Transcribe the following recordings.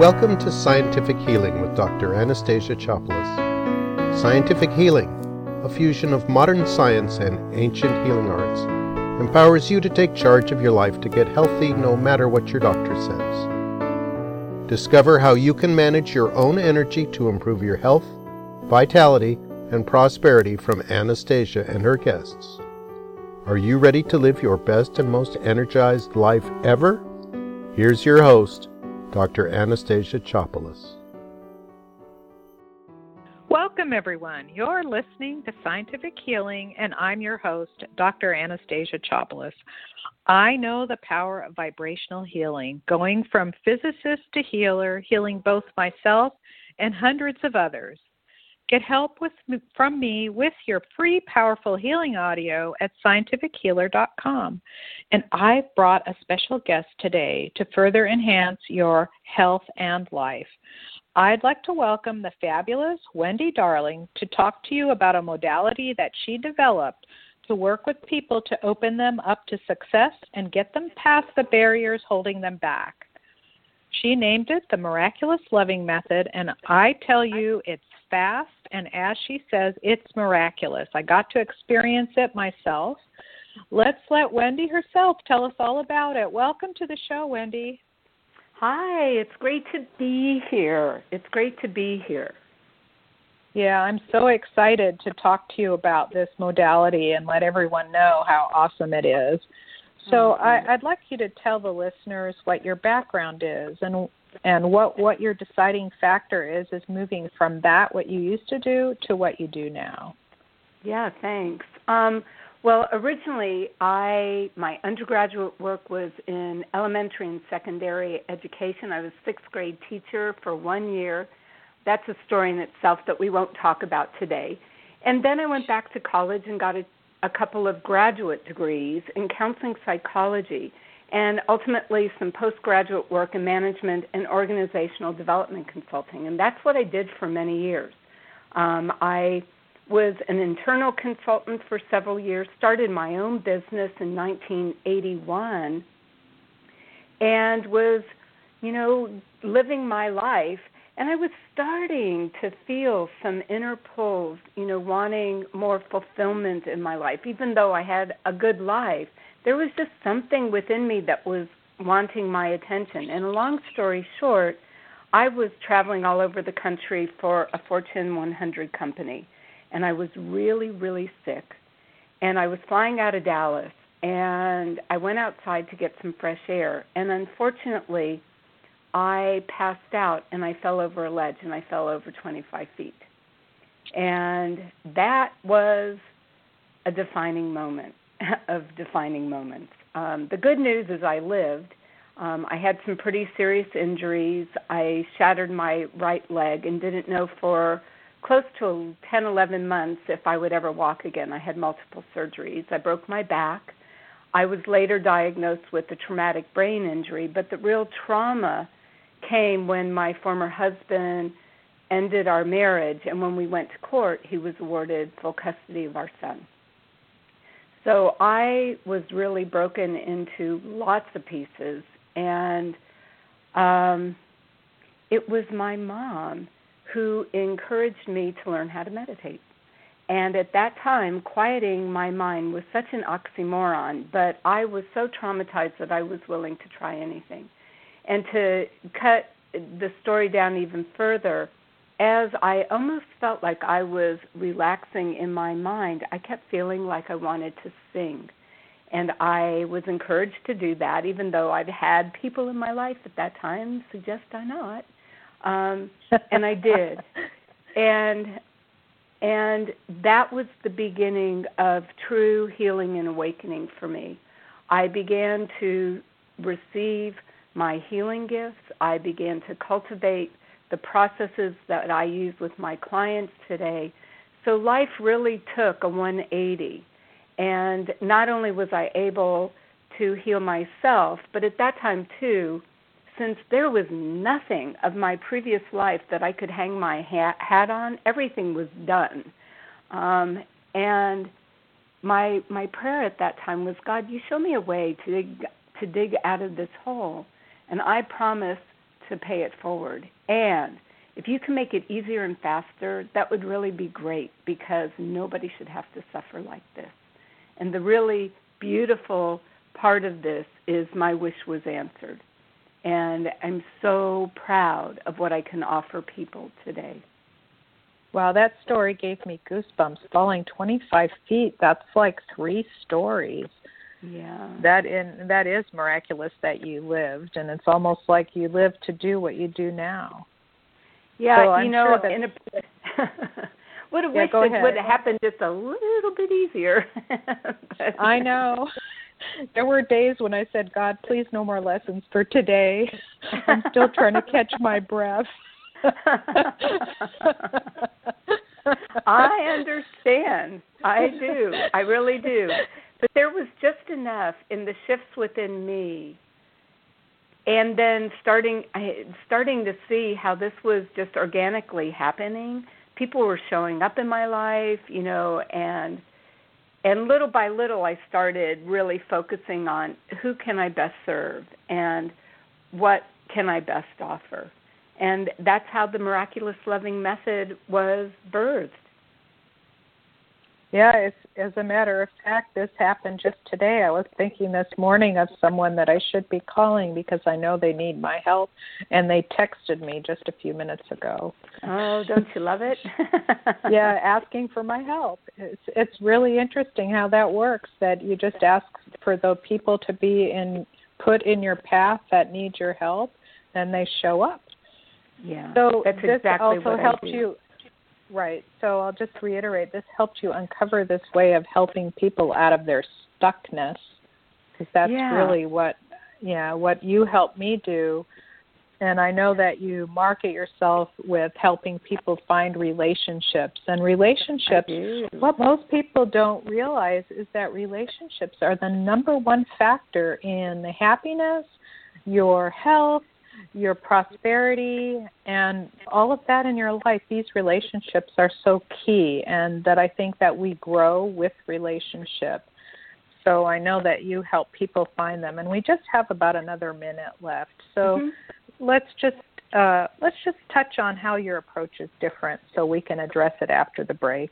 Welcome to Scientific Healing with Dr. Anastasia Chopelas. Scientific Healing, a fusion of modern science and ancient healing arts, empowers you to take charge of your life to get healthy no matter what your doctor says. Discover how you can manage your own energy to improve your health, vitality, and prosperity from Anastasia and her guests. Are you ready to live your best and most energized life ever? Here's your host, Dr. Anastasia Chopelas. Welcome, everyone. You're listening to Scientific Healing, and I'm your host, Dr. Anastasia Chopelas. I know the power of vibrational healing, going from physicist to healer, healing both myself and hundreds of others. Get help with, from me with your free, powerful healing audio at scientifichealer.com. And I've brought a special guest today to further enhance your health and life. I'd like to welcome the fabulous Wendy Darling to talk to you about a modality that she developed to work with people to open them up to success and get them past the barriers holding them back. She named it the Miraculous Loving Method, and I tell you, it's fast, and as she says, it's miraculous. I got to experience it myself. Let's let Wendy herself tell us all about it. Welcome to the show, Wendy. Hi, it's great to be here. It's great to be here. Yeah, I'm so excited to talk to you about this modality and let everyone know how awesome it is. So mm-hmm. I, I'd like you to tell the listeners what your background is and and what what your deciding factor is is moving from that what you used to do to what you do now. Yeah, thanks. Um, well, originally, I my undergraduate work was in elementary and secondary education. I was sixth grade teacher for one year. That's a story in itself that we won't talk about today. And then I went back to college and got a, a couple of graduate degrees in counseling psychology and ultimately some postgraduate work in management and organizational development consulting. And that's what I did for many years. Um, I was an internal consultant for several years, started my own business in 1981, and was, you know, living my life. And I was starting to feel some inner pulls, you know, wanting more fulfillment in my life, even though I had a good life there was just something within me that was wanting my attention. And a long story short, I was traveling all over the country for a Fortune 100 company, and I was really, really sick. And I was flying out of Dallas, and I went outside to get some fresh air. And unfortunately, I passed out and I fell over a ledge and I fell over 25 feet. And that was a defining moment of defining moments. Um, the good news is I lived. Um, I had some pretty serious injuries. I shattered my right leg and didn't know for close to 10, 11 months if I would ever walk again. I had multiple surgeries. I broke my back. I was later diagnosed with a traumatic brain injury, but the real trauma came when my former husband ended our marriage, and when we went to court, he was awarded full custody of our son. So I was really broken into lots of pieces, and um, it was my mom who encouraged me to learn how to meditate. And at that time, quieting my mind was such an oxymoron, but I was so traumatized that I was willing to try anything. And to cut the story down even further, as I almost felt like I was relaxing in my mind, I kept feeling like I wanted to sing. And I was encouraged to do that, even though I'd had people in my life at that time suggest I not. Um, and I did. And and that was the beginning of true healing and awakening for me. I began to receive my healing gifts. I began to cultivate the processes that I use with my clients today. So life really took a 180. And not only was I able to heal myself, but at that time too, since there was nothing of my previous life that I could hang my hat on, everything was done. Um, and my my prayer at that time was, God, you show me a way to dig, to dig out of this hole, and I promise to pay it forward. And if you can make it easier and faster, that would really be great because nobody should have to suffer like this. And the really beautiful part of this is my wish was answered. And I'm so proud of what I can offer people today. Wow, that story gave me goosebumps. Falling 25 feet, that's like three stories. Yeah. That in that is miraculous that you lived and it's almost like you lived to do what you do now. Yeah, so you know, sure in a would have yeah, wished it would have happened just a little bit easier. but, I know. There were days when I said, God, please no more lessons for today. I'm still trying to catch my breath. I understand. I do. I really do. But there was just enough in the shifts within me and then starting starting to see how this was just organically happening. People were showing up in my life you know and and little by little i started really focusing on who can i best serve and what can i best offer. And that's how the miraculous loving method was birthed yeah, it's, as a matter of fact, this happened just today. I was thinking this morning of someone that I should be calling because I know they need my help, and they texted me just a few minutes ago. Oh, don't you love it? yeah, asking for my help. It's it's really interesting how that works. That you just ask for the people to be in put in your path that need your help, and they show up. Yeah, so that's this exactly also what helped you Right. So I'll just reiterate this helped you uncover this way of helping people out of their stuckness because that's yeah. really what yeah, what you helped me do. And I know that you market yourself with helping people find relationships. And relationships, what most people don't realize is that relationships are the number one factor in the happiness, your health, your prosperity and all of that in your life these relationships are so key and that i think that we grow with relationship so i know that you help people find them and we just have about another minute left so mm-hmm. let's just uh, let's just touch on how your approach is different so we can address it after the break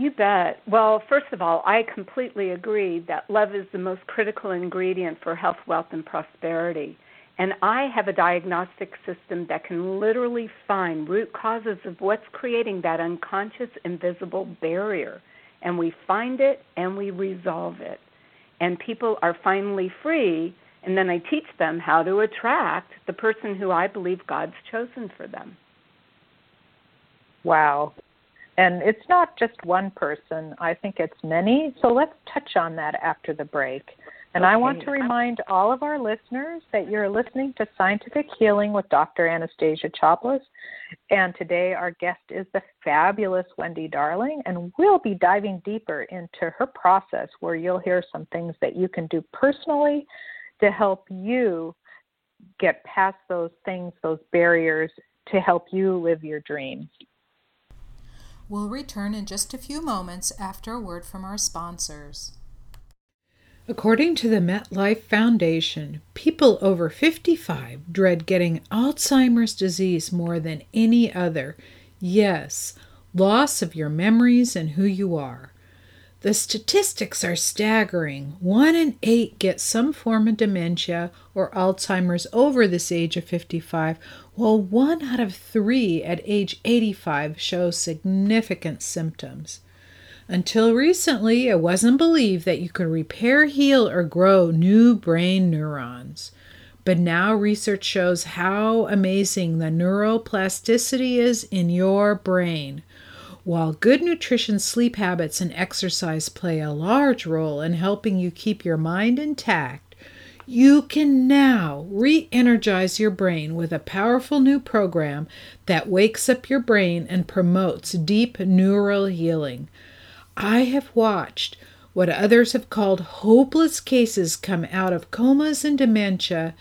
you bet. Well, first of all, I completely agree that love is the most critical ingredient for health, wealth, and prosperity. And I have a diagnostic system that can literally find root causes of what's creating that unconscious invisible barrier. And we find it and we resolve it. And people are finally free. And then I teach them how to attract the person who I believe God's chosen for them. Wow. And it's not just one person, I think it's many. So let's touch on that after the break. And okay. I want to remind all of our listeners that you're listening to Scientific Healing with Dr. Anastasia Chopelas. And today our guest is the fabulous Wendy Darling, and we'll be diving deeper into her process where you'll hear some things that you can do personally to help you get past those things, those barriers, to help you live your dreams. We'll return in just a few moments after a word from our sponsors. According to the MetLife Foundation, people over 55 dread getting Alzheimer's disease more than any other. Yes, loss of your memories and who you are. The statistics are staggering. One in eight get some form of dementia or Alzheimer's over this age of 55, while one out of three at age 85 shows significant symptoms. Until recently, it wasn't believed that you could repair, heal, or grow new brain neurons. But now research shows how amazing the neuroplasticity is in your brain. While good nutrition, sleep habits, and exercise play a large role in helping you keep your mind intact, you can now re energize your brain with a powerful new program that wakes up your brain and promotes deep neural healing. I have watched what others have called hopeless cases come out of comas and dementia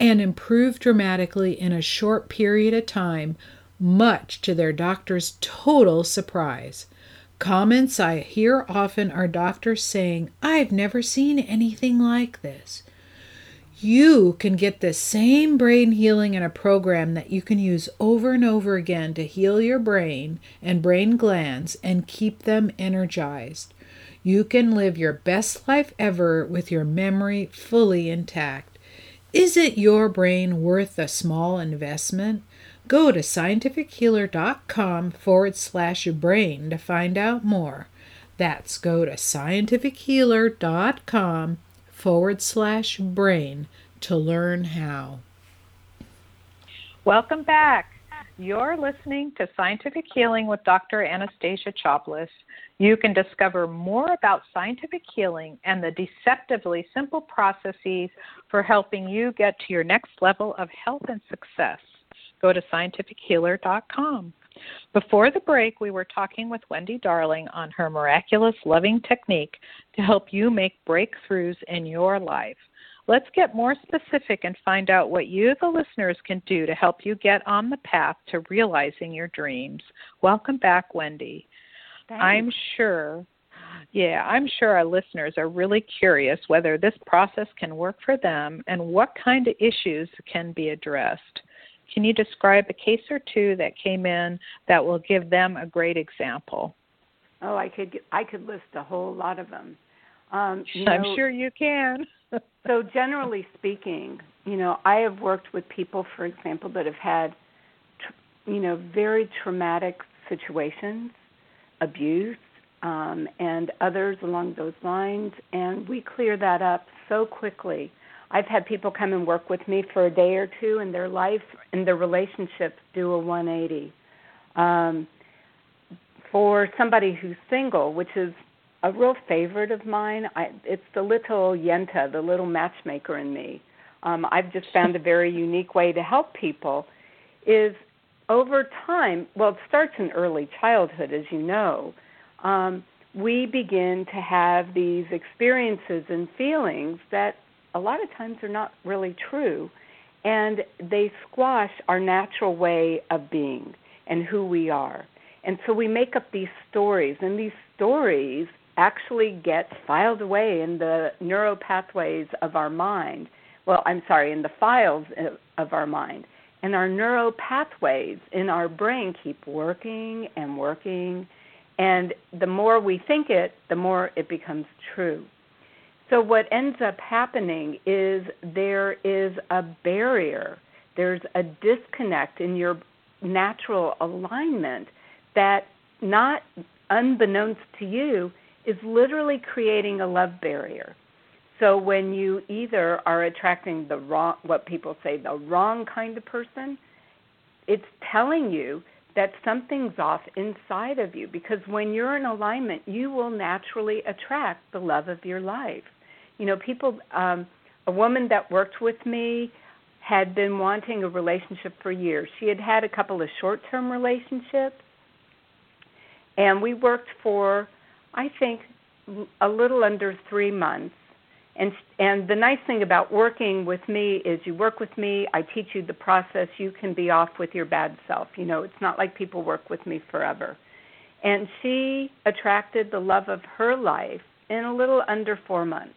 and improve dramatically in a short period of time, much to their doctor's total surprise. Comments I hear often are doctors saying, I've never seen anything like this. You can get the same brain healing in a program that you can use over and over again to heal your brain and brain glands and keep them energized. You can live your best life ever with your memory fully intact. Is it your brain worth a small investment? Go to scientifichealer.com forward slash brain to find out more. That's go to scientifichealer.com forward slash brain to learn how. Welcome back. You're listening to Scientific Healing with Dr. Anastasia Chopelas. You can discover more about scientific healing and the deceptively simple processes for helping you get to your next level of health and success. Go to scientifichealer.com. Before the break, we were talking with Wendy Darling on her miraculous loving technique to help you make breakthroughs in your life. Let's get more specific and find out what you, the listeners, can do to help you get on the path to realizing your dreams. Welcome back, Wendy. Thanks. I'm sure, yeah, I'm sure our listeners are really curious whether this process can work for them and what kind of issues can be addressed. Can you describe a case or two that came in that will give them a great example? Oh, I could I could list a whole lot of them. Um, I'm know, sure you can. so generally speaking, you know, I have worked with people, for example, that have had, you know, very traumatic situations, abuse, um, and others along those lines, and we clear that up so quickly. I've had people come and work with me for a day or two, and their life and their relationships do a 180. Um, for somebody who's single, which is a real favorite of mine, I, it's the little Yenta, the little matchmaker in me. Um, I've just found a very unique way to help people. Is over time, well, it starts in early childhood, as you know. Um, we begin to have these experiences and feelings that a lot of times are not really true, and they squash our natural way of being and who we are. And so we make up these stories, and these stories actually get filed away in the neural pathways of our mind. Well, I'm sorry, in the files of our mind. And our neural pathways in our brain keep working and working. And the more we think it, the more it becomes true. So, what ends up happening is there is a barrier, there's a disconnect in your natural alignment that, not unbeknownst to you, is literally creating a love barrier. So when you either are attracting the wrong, what people say, the wrong kind of person, it's telling you that something's off inside of you because when you're in alignment, you will naturally attract the love of your life. You know, people, um, a woman that worked with me had been wanting a relationship for years. She had had a couple of short term relationships, and we worked for I think a little under three months. And and the nice thing about working with me is you work with me, I teach you the process. You can be off with your bad self. You know, it's not like people work with me forever. And she attracted the love of her life in a little under four months,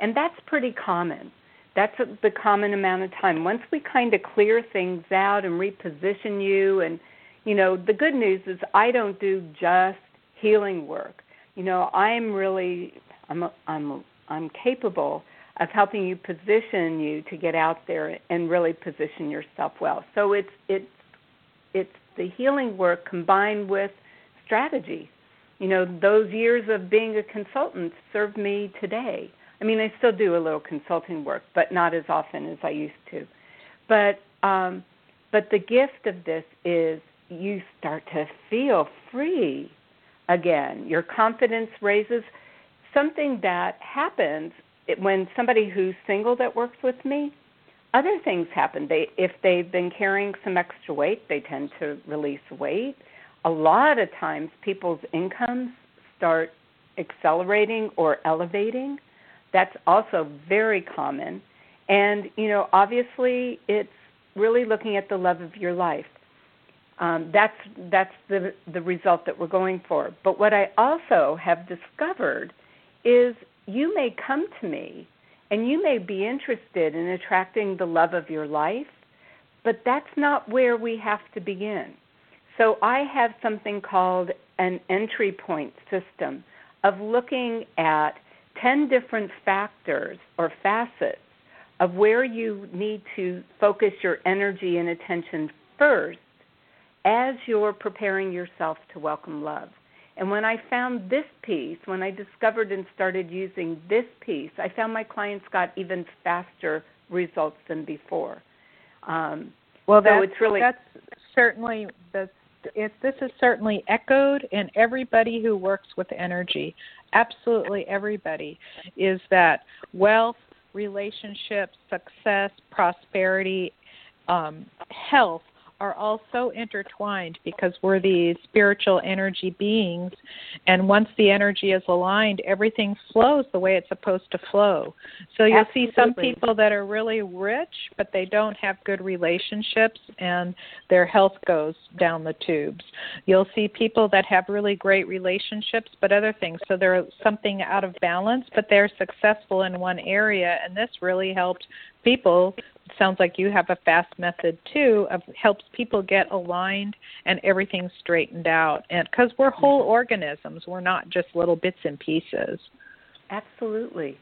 and that's pretty common. That's the common amount of time. Once we kind of clear things out and reposition you, and you know, the good news is I don't do just healing work you know, I'm really I'm I'm I'm capable of helping you position you to get out there and really position yourself well. So it's it's it's the healing work combined with strategy. You know, those years of being a consultant served me today. I mean, I still do a little consulting work, but not as often as I used to. But um, but the gift of this is you start to feel free again. Your confidence raises. Something that happens when somebody who's single that works with me, other things happen. They if they've been carrying some extra weight, they tend to release weight. A lot of times people's incomes start accelerating or elevating. That's also very common. And, you know, obviously it's really looking at the love of your life. Um, that's that's the the result that we're going for. But what I also have discovered is you may come to me And you may be interested in attracting the love of your life, but that's not where we have to begin. So I have something called an entry point system of looking at 10 different factors or facets of where you need to focus your energy and attention first as you're preparing yourself to welcome love. And when I found this piece, when I discovered and started using this piece, I found my clients got even faster results than before. Um, well, so it's really that's certainly that's it, this is certainly echoed in everybody who works with energy. Absolutely everybody is that wealth, relationships, success, prosperity, um, health are all so intertwined because we're these spiritual energy beings. And once the energy is aligned everything flows the way it's supposed to flow. So you'll Absolutely. see some people that are really rich but they don't have good relationships and their health goes down the tubes. You'll see people that have really great relationships but other things. So they're something out of balance but they're successful in one area and this really helped people sounds like you have a fast method too of helps people get aligned and everything straightened out and because we're whole Mm-hmm. organisms we're not just little bits and pieces absolutely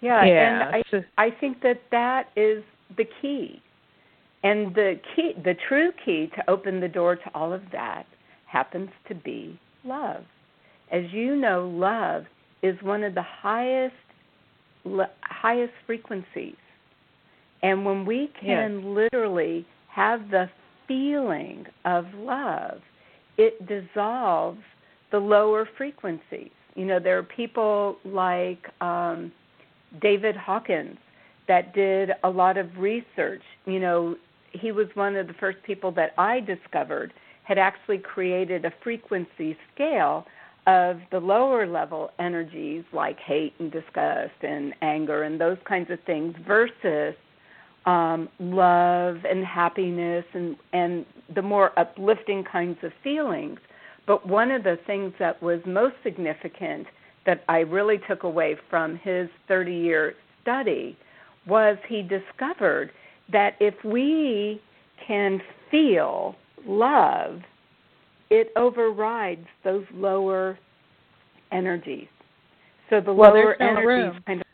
yeah, yeah and I I think that that is the key. And the key the true key to open the door to all of that happens to be love. As you know, love is one of the highest highest frequencies. And when we can literally have the feeling of love, it dissolves the lower frequencies. You know, there are people like um, David Hawkins that did a lot of research. You know, he was one of the first people that I discovered had actually created a frequency scale of the lower level energies like hate and disgust and anger and those kinds of things versus um, love and happiness and, and the more uplifting kinds of feelings. But one of the things that was most significant that I really took away from his 30 year study was he discovered that if we can feel love, it overrides those lower energies. So the Well, lower no energies room. kind of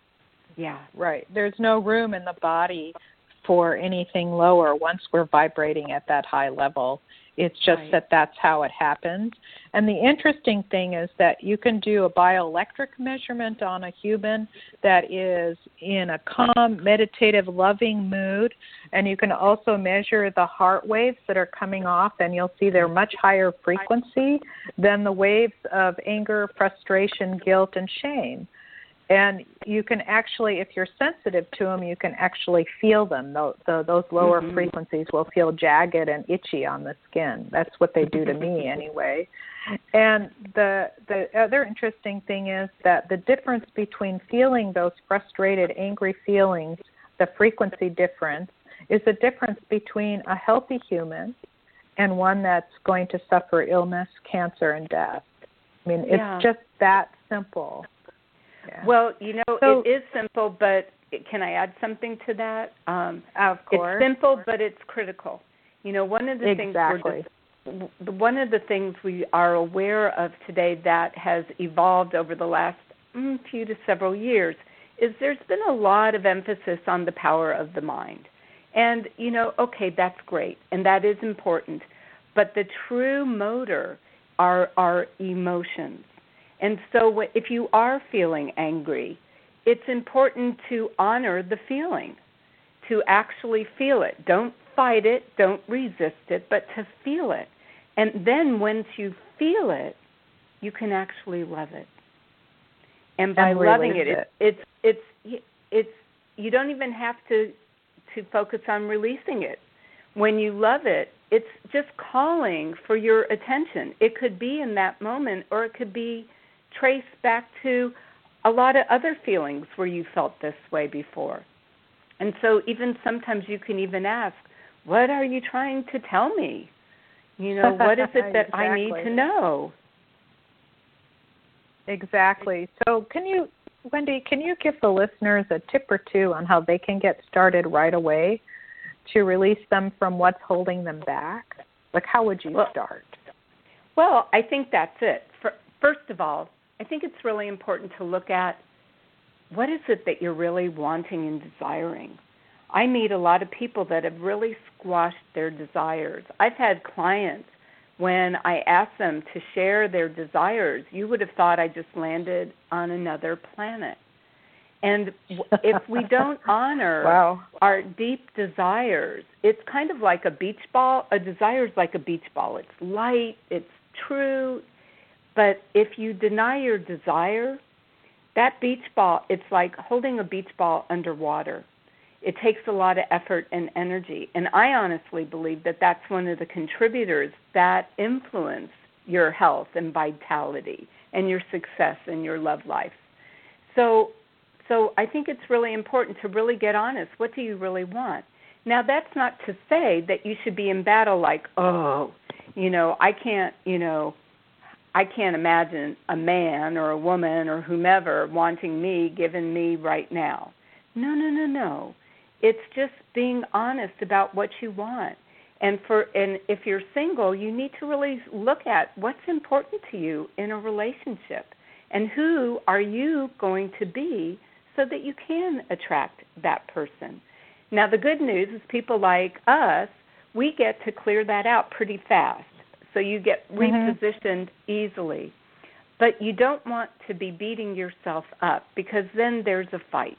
yeah. right there's no room in the body for anything lower once we're vibrating at that high level it's just Right. that that's how it happens. And the interesting thing is that you can do a bioelectric measurement on a human that is in a calm meditative loving mood. And you can also measure the heart waves that are coming off and you'll see they're much higher frequency than the waves of anger frustration guilt and shame and you can actually if you're sensitive to them you can actually feel them. The, the, those lower Mhm. frequencies will feel jagged and itchy on the skin. That's what they do to me anyway. And the the other interesting thing is that the difference between feeling those frustrated angry feelings the frequency difference is the difference between a healthy human and one that's going to suffer illness cancer and death. I mean it's Yeah. just that simple yeah. Well, you know, So- it is simple, but can I add something to that? Um, of course It's simple, but it's critical. You know, one of the exactly things we're just, one of the things we are aware of today that has evolved over the last mm, few to several years is there's been a lot of emphasis on the power of the mind. And, you know, okay, that's great, and that is important. But the true motor are our emotions. And so if you are feeling angry, it's important to honor the feeling, to actually feel it. Don't fight it, don't resist it, but to feel it. And then once you feel it, you can actually love it. And by And loving it, it's it's it's it's you don't even have to to focus on releasing it. When you love it, it's just calling for your attention. It could be in that moment or it could be traced back to a lot of other feelings where you felt this way before. And so even sometimes you can even ask, what are you trying to tell me? You know, what is it that I need to know? Exactly. So, can you Wendy, can you give the listeners a tip or two on how they can get started right away to release them from what's holding them back? Like, how would you well, start? Well, I think that's it. For, first of all, I think it's really important to look at what is it that you're really wanting and desiring. I meet a lot of people that have really squashed their desires. I've had clients when I ask them to share their desires, you would have thought I just landed on another planet. And if we don't honor wow. our deep desires, it's kind of like a beach ball. A desire is like a beach ball. It's light, it's true, but if you deny your desire, that beach ball, it's like holding a beach ball underwater it takes a lot of effort and energy. And I honestly believe that that's one of the contributors that influence your health and vitality and your success in your love life. So so I think it's really important to really get honest. What do you really want? Now that's not to say that you should be in battle like, oh, you know, I can't, you know, I can't imagine a man or a woman or whomever wanting me given me right now. No, no, no, no. It's just being honest about what you want. And for and if you're single you need to really look at what's important to you in a relationship. And who are you going to be so that you can attract that person? Now the good news is people like us we get to clear that out pretty fast so you get mm-hmm. repositioned mm-hmm. easily but you don't want to be beating yourself up because then there's a fight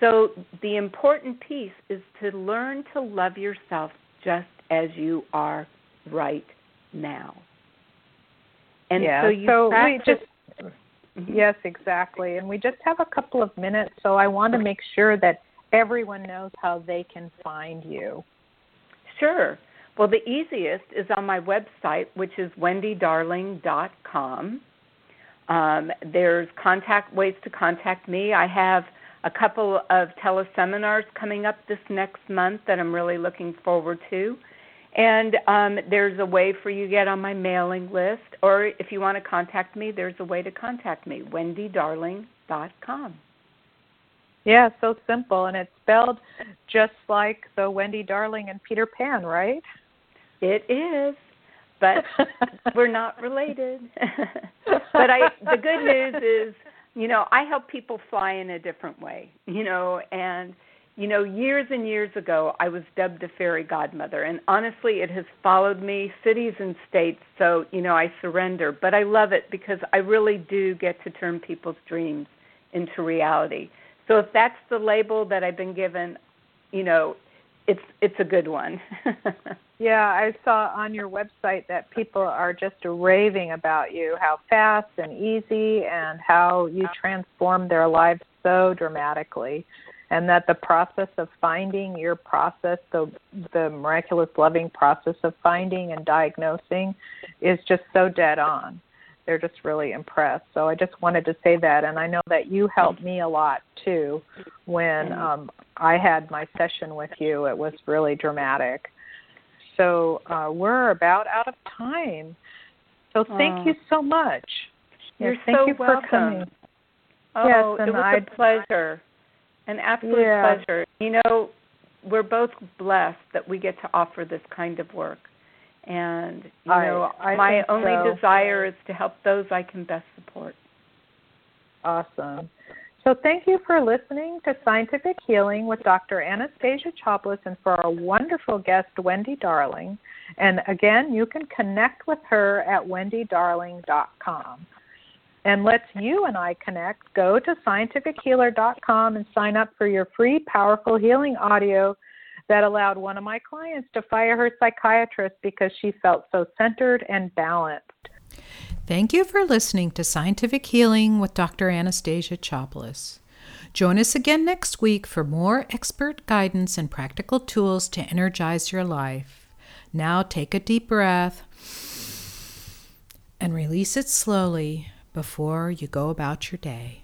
so the important piece is to learn to love yourself just as you are right now. And yeah, so you so practice. We just, mm-hmm. Yes, exactly. And we just have a couple of minutes, so I want to make sure that everyone knows how they can find you. Sure. Well, the easiest is on my website, which is wendydarling.com. Um, there's contact ways to contact me. I have a couple of teleseminars coming up this next month that I'm really looking forward to. And um, there's a way for you to get on my mailing list, or if you want to contact me, there's a way to contact me, wendydarling.com. Yeah, so simple, and it's spelled just like the Wendy Darling and Peter Pan, right? It is, but we're not related. but I, the good news is you know, I help people fly in a different way, you know, and you know, years and years ago, I was dubbed a fairy godmother, and honestly, it has followed me cities and states. So, you know, I surrender, but I love it because I really do get to turn people's dreams into reality. So, if that's the label that I've been given, you know, it's it's a good one. yeah, I saw on your website that people are just raving about you, how fast and easy and how you transform their lives so dramatically. And that the process of finding your process, the the miraculous loving process of finding and diagnosing is just so dead on they're just really impressed. So I just wanted to say that, and I know that you helped me a lot too when um, I had my session with you. It was really dramatic. So uh, we're about out of time. So thank you so much. You're thank so you welcome. for coming. Oh, yes, it was I'd, a pleasure, an absolute yeah. pleasure. You know, we're both blessed that we get to offer this kind of work. And you I, know, I my only so. desire is to help those I can best support. Awesome. So thank you for listening to Scientific Healing with Dr. Anastasia Chopelas and for our wonderful guest, Wendy Darling. And again, you can connect with her at wendydarling.com. And let's you and I connect. Go to scientifichealer.com and sign up for your free powerful healing audio that allowed one of my clients to fire her psychiatrist because she felt so centered and balanced. Thank you for listening to Scientific Healing with Dr. Anastasia Chopelas. Join us again next week for more expert guidance and practical tools to energize your life. Now take a deep breath and release it slowly before you go about your day.